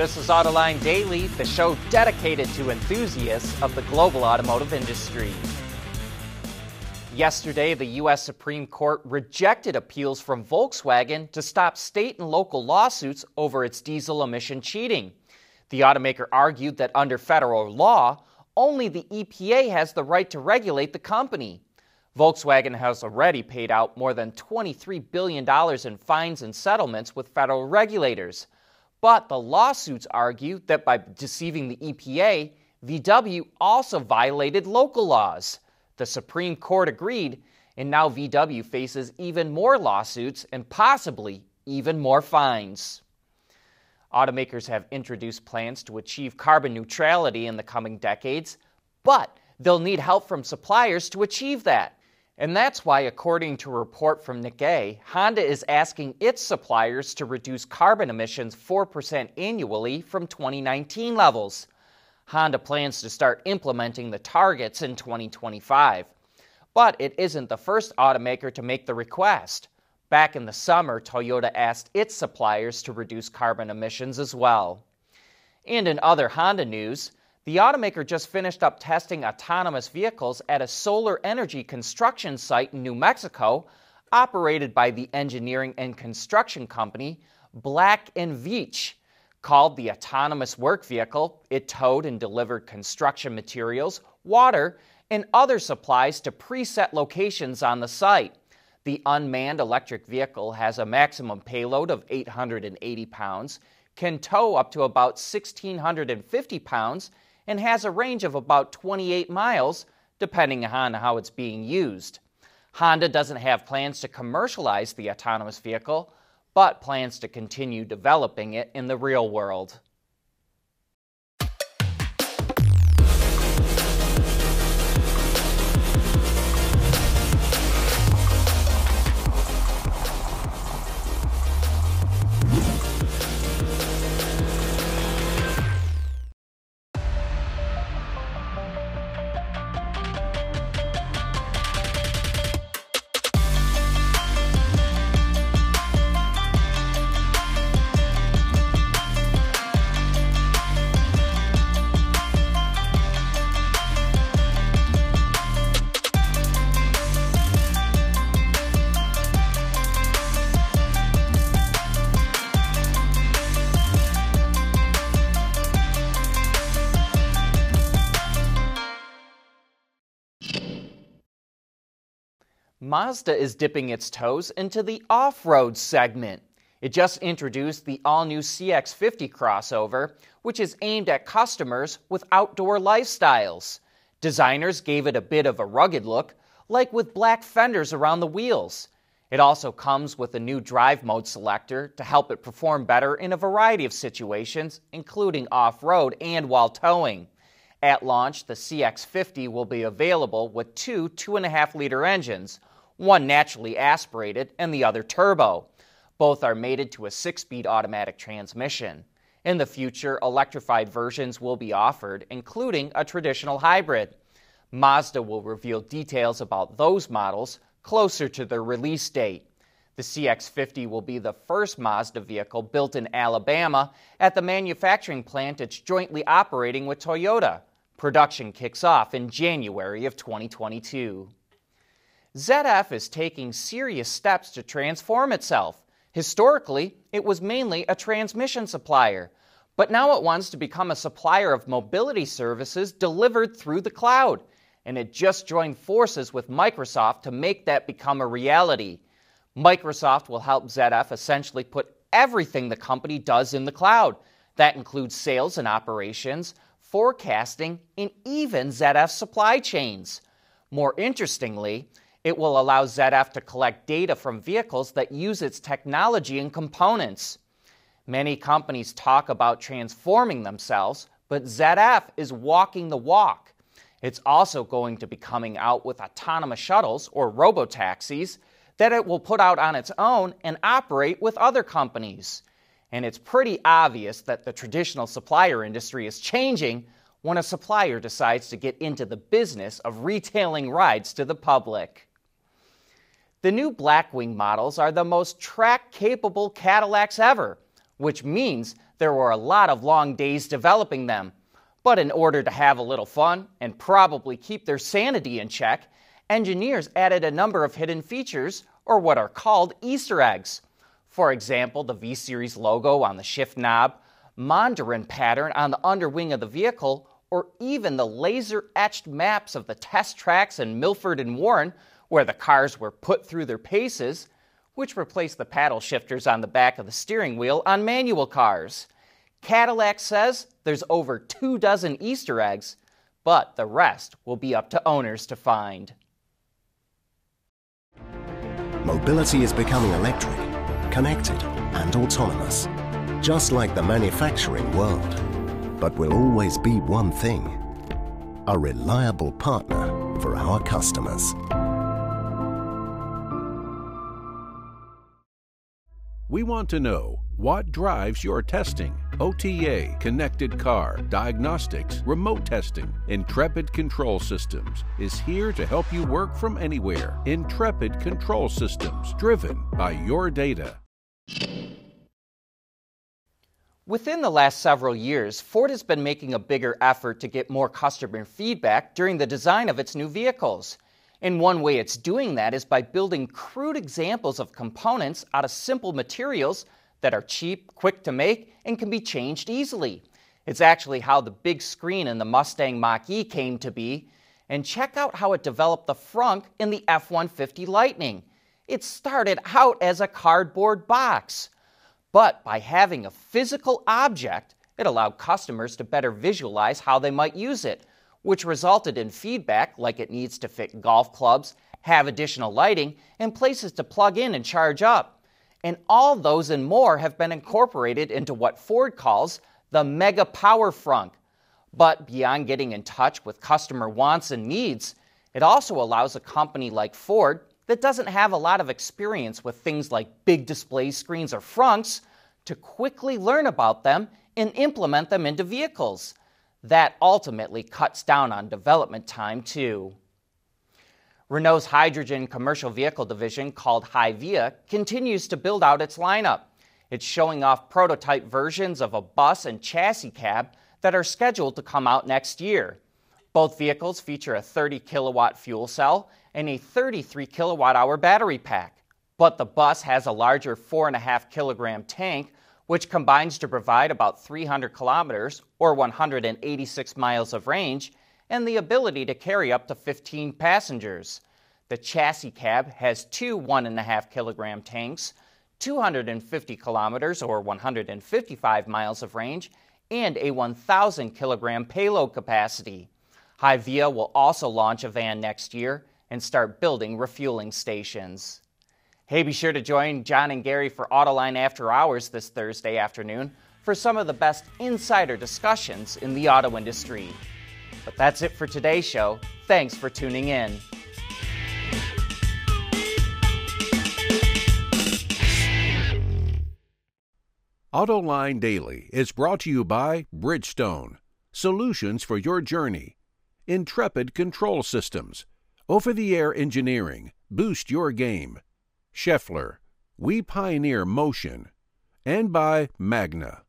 This is Autoline Daily, the show dedicated to enthusiasts of the global automotive industry. Yesterday, the U.S. Supreme Court rejected appeals from Volkswagen to stop state and local lawsuits over its diesel emission cheating. The automaker argued that under federal law, only the EPA has the right to regulate the company. Volkswagen has already paid out more than $23 billion in fines and settlements with federal regulators. But the lawsuits argue that by deceiving the EPA, VW also violated local laws. The Supreme Court agreed, and now VW faces even more lawsuits and possibly even more fines. Automakers have introduced plans to achieve carbon neutrality in the coming decades, but they'll need help from suppliers to achieve that. And that's why, according to a report from Nikkei, Honda is asking its suppliers to reduce carbon emissions 4% annually from 2019 levels. Honda plans to start implementing the targets in 2025. But it isn't the first automaker to make the request. Back in the summer, Toyota asked its suppliers to reduce carbon emissions as well. And in other Honda news, the automaker just finished up testing autonomous vehicles at a solar energy construction site in New Mexico, operated by the engineering and construction company Black & Veatch. Called the Autonomous Work Vehicle, it towed and delivered construction materials, water, and other supplies to preset locations on the site. The unmanned electric vehicle has a maximum payload of 880 pounds, can tow up to about 1,650 pounds, and has a range of about 28 miles, depending on how it's being used. Honda doesn't have plans to commercialize the autonomous vehicle, but plans to continue developing it in the real world. Mazda is dipping its toes into the off road segment. It just introduced the all new CX50 crossover, which is aimed at customers with outdoor lifestyles. Designers gave it a bit of a rugged look, like with black fenders around the wheels. It also comes with a new drive mode selector to help it perform better in a variety of situations, including off road and while towing. At launch, the CX50 will be available with two 2.5 liter engines, one naturally aspirated and the other turbo. Both are mated to a six speed automatic transmission. In the future, electrified versions will be offered, including a traditional hybrid. Mazda will reveal details about those models closer to their release date. The CX50 will be the first Mazda vehicle built in Alabama at the manufacturing plant it's jointly operating with Toyota. Production kicks off in January of 2022. ZF is taking serious steps to transform itself. Historically, it was mainly a transmission supplier, but now it wants to become a supplier of mobility services delivered through the cloud. And it just joined forces with Microsoft to make that become a reality. Microsoft will help ZF essentially put everything the company does in the cloud. That includes sales and operations, forecasting, and even ZF supply chains. More interestingly, it will allow ZF to collect data from vehicles that use its technology and components. Many companies talk about transforming themselves, but ZF is walking the walk. It's also going to be coming out with autonomous shuttles or robotaxis that it will put out on its own and operate with other companies. And it's pretty obvious that the traditional supplier industry is changing when a supplier decides to get into the business of retailing rides to the public. The new Blackwing models are the most track capable Cadillacs ever. which means there were a lot of long days developing them. But in order to have a little fun and probably keep their sanity in check, engineers added a number of hidden features, or what are called Easter eggs. For example, the V Series logo on the shift knob, Mondrian pattern on the underwing of the vehicle, or even the laser etched maps of the test tracks in Milford and Warren, where the cars were put through their paces, which replaced the paddle shifters on the back of the steering wheel on manual cars. Cadillac says there's over two dozen Easter eggs, but the rest will be up to owners to find. Mobility is becoming electric, connected, and autonomous, just like the manufacturing world. But will always be one thing a reliable partner for our customers. We want to know what drives your testing. OTA, connected car, diagnostics, remote testing. Intrepid Control Systems is here to help you work from anywhere. Intrepid Control Systems, driven by your data. Within the last several years, Ford has been making a bigger effort to get more customer feedback during the design of its new vehicles. And one way it's doing that is by building crude examples of components out of simple materials that are cheap, quick to make, and can be changed easily. It's actually how the big screen in the Mustang Mach E came to be. And check out how it developed the frunk in the F 150 Lightning. It started out as a cardboard box. But by having a physical object, it allowed customers to better visualize how they might use it, which resulted in feedback like it needs to fit golf clubs, have additional lighting, and places to plug in and charge up. And all those and more have been incorporated into what Ford calls the Mega Power Frunk. But beyond getting in touch with customer wants and needs, it also allows a company like Ford that doesn't have a lot of experience with things like big display screens or frunks to quickly learn about them and implement them into vehicles. That ultimately cuts down on development time, too. Renault's hydrogen commercial vehicle division, called HYVIA, continues to build out its lineup. It's showing off prototype versions of a bus and chassis cab that are scheduled to come out next year. Both vehicles feature a 30 kilowatt fuel cell and a 33 kilowatt hour battery pack. But the bus has a larger 4.5 kilogram tank which combines to provide about 300 kilometers or 186 miles of range and the ability to carry up to 15 passengers. The chassis cab has two 1.5 kilogram tanks, 250 kilometers or 155 miles of range, and a 1,000 kilogram payload capacity. HYVIA will also launch a van next year and start building refueling stations. Hey, be sure to join John and Gary for Autoline After Hours this Thursday afternoon for some of the best insider discussions in the auto industry. But that's it for today's show. Thanks for tuning in. AutoLine Daily is brought to you by Bridgestone, solutions for your journey, Intrepid Control Systems, over the air engineering, boost your game. Schaeffler, we pioneer motion, and by Magna.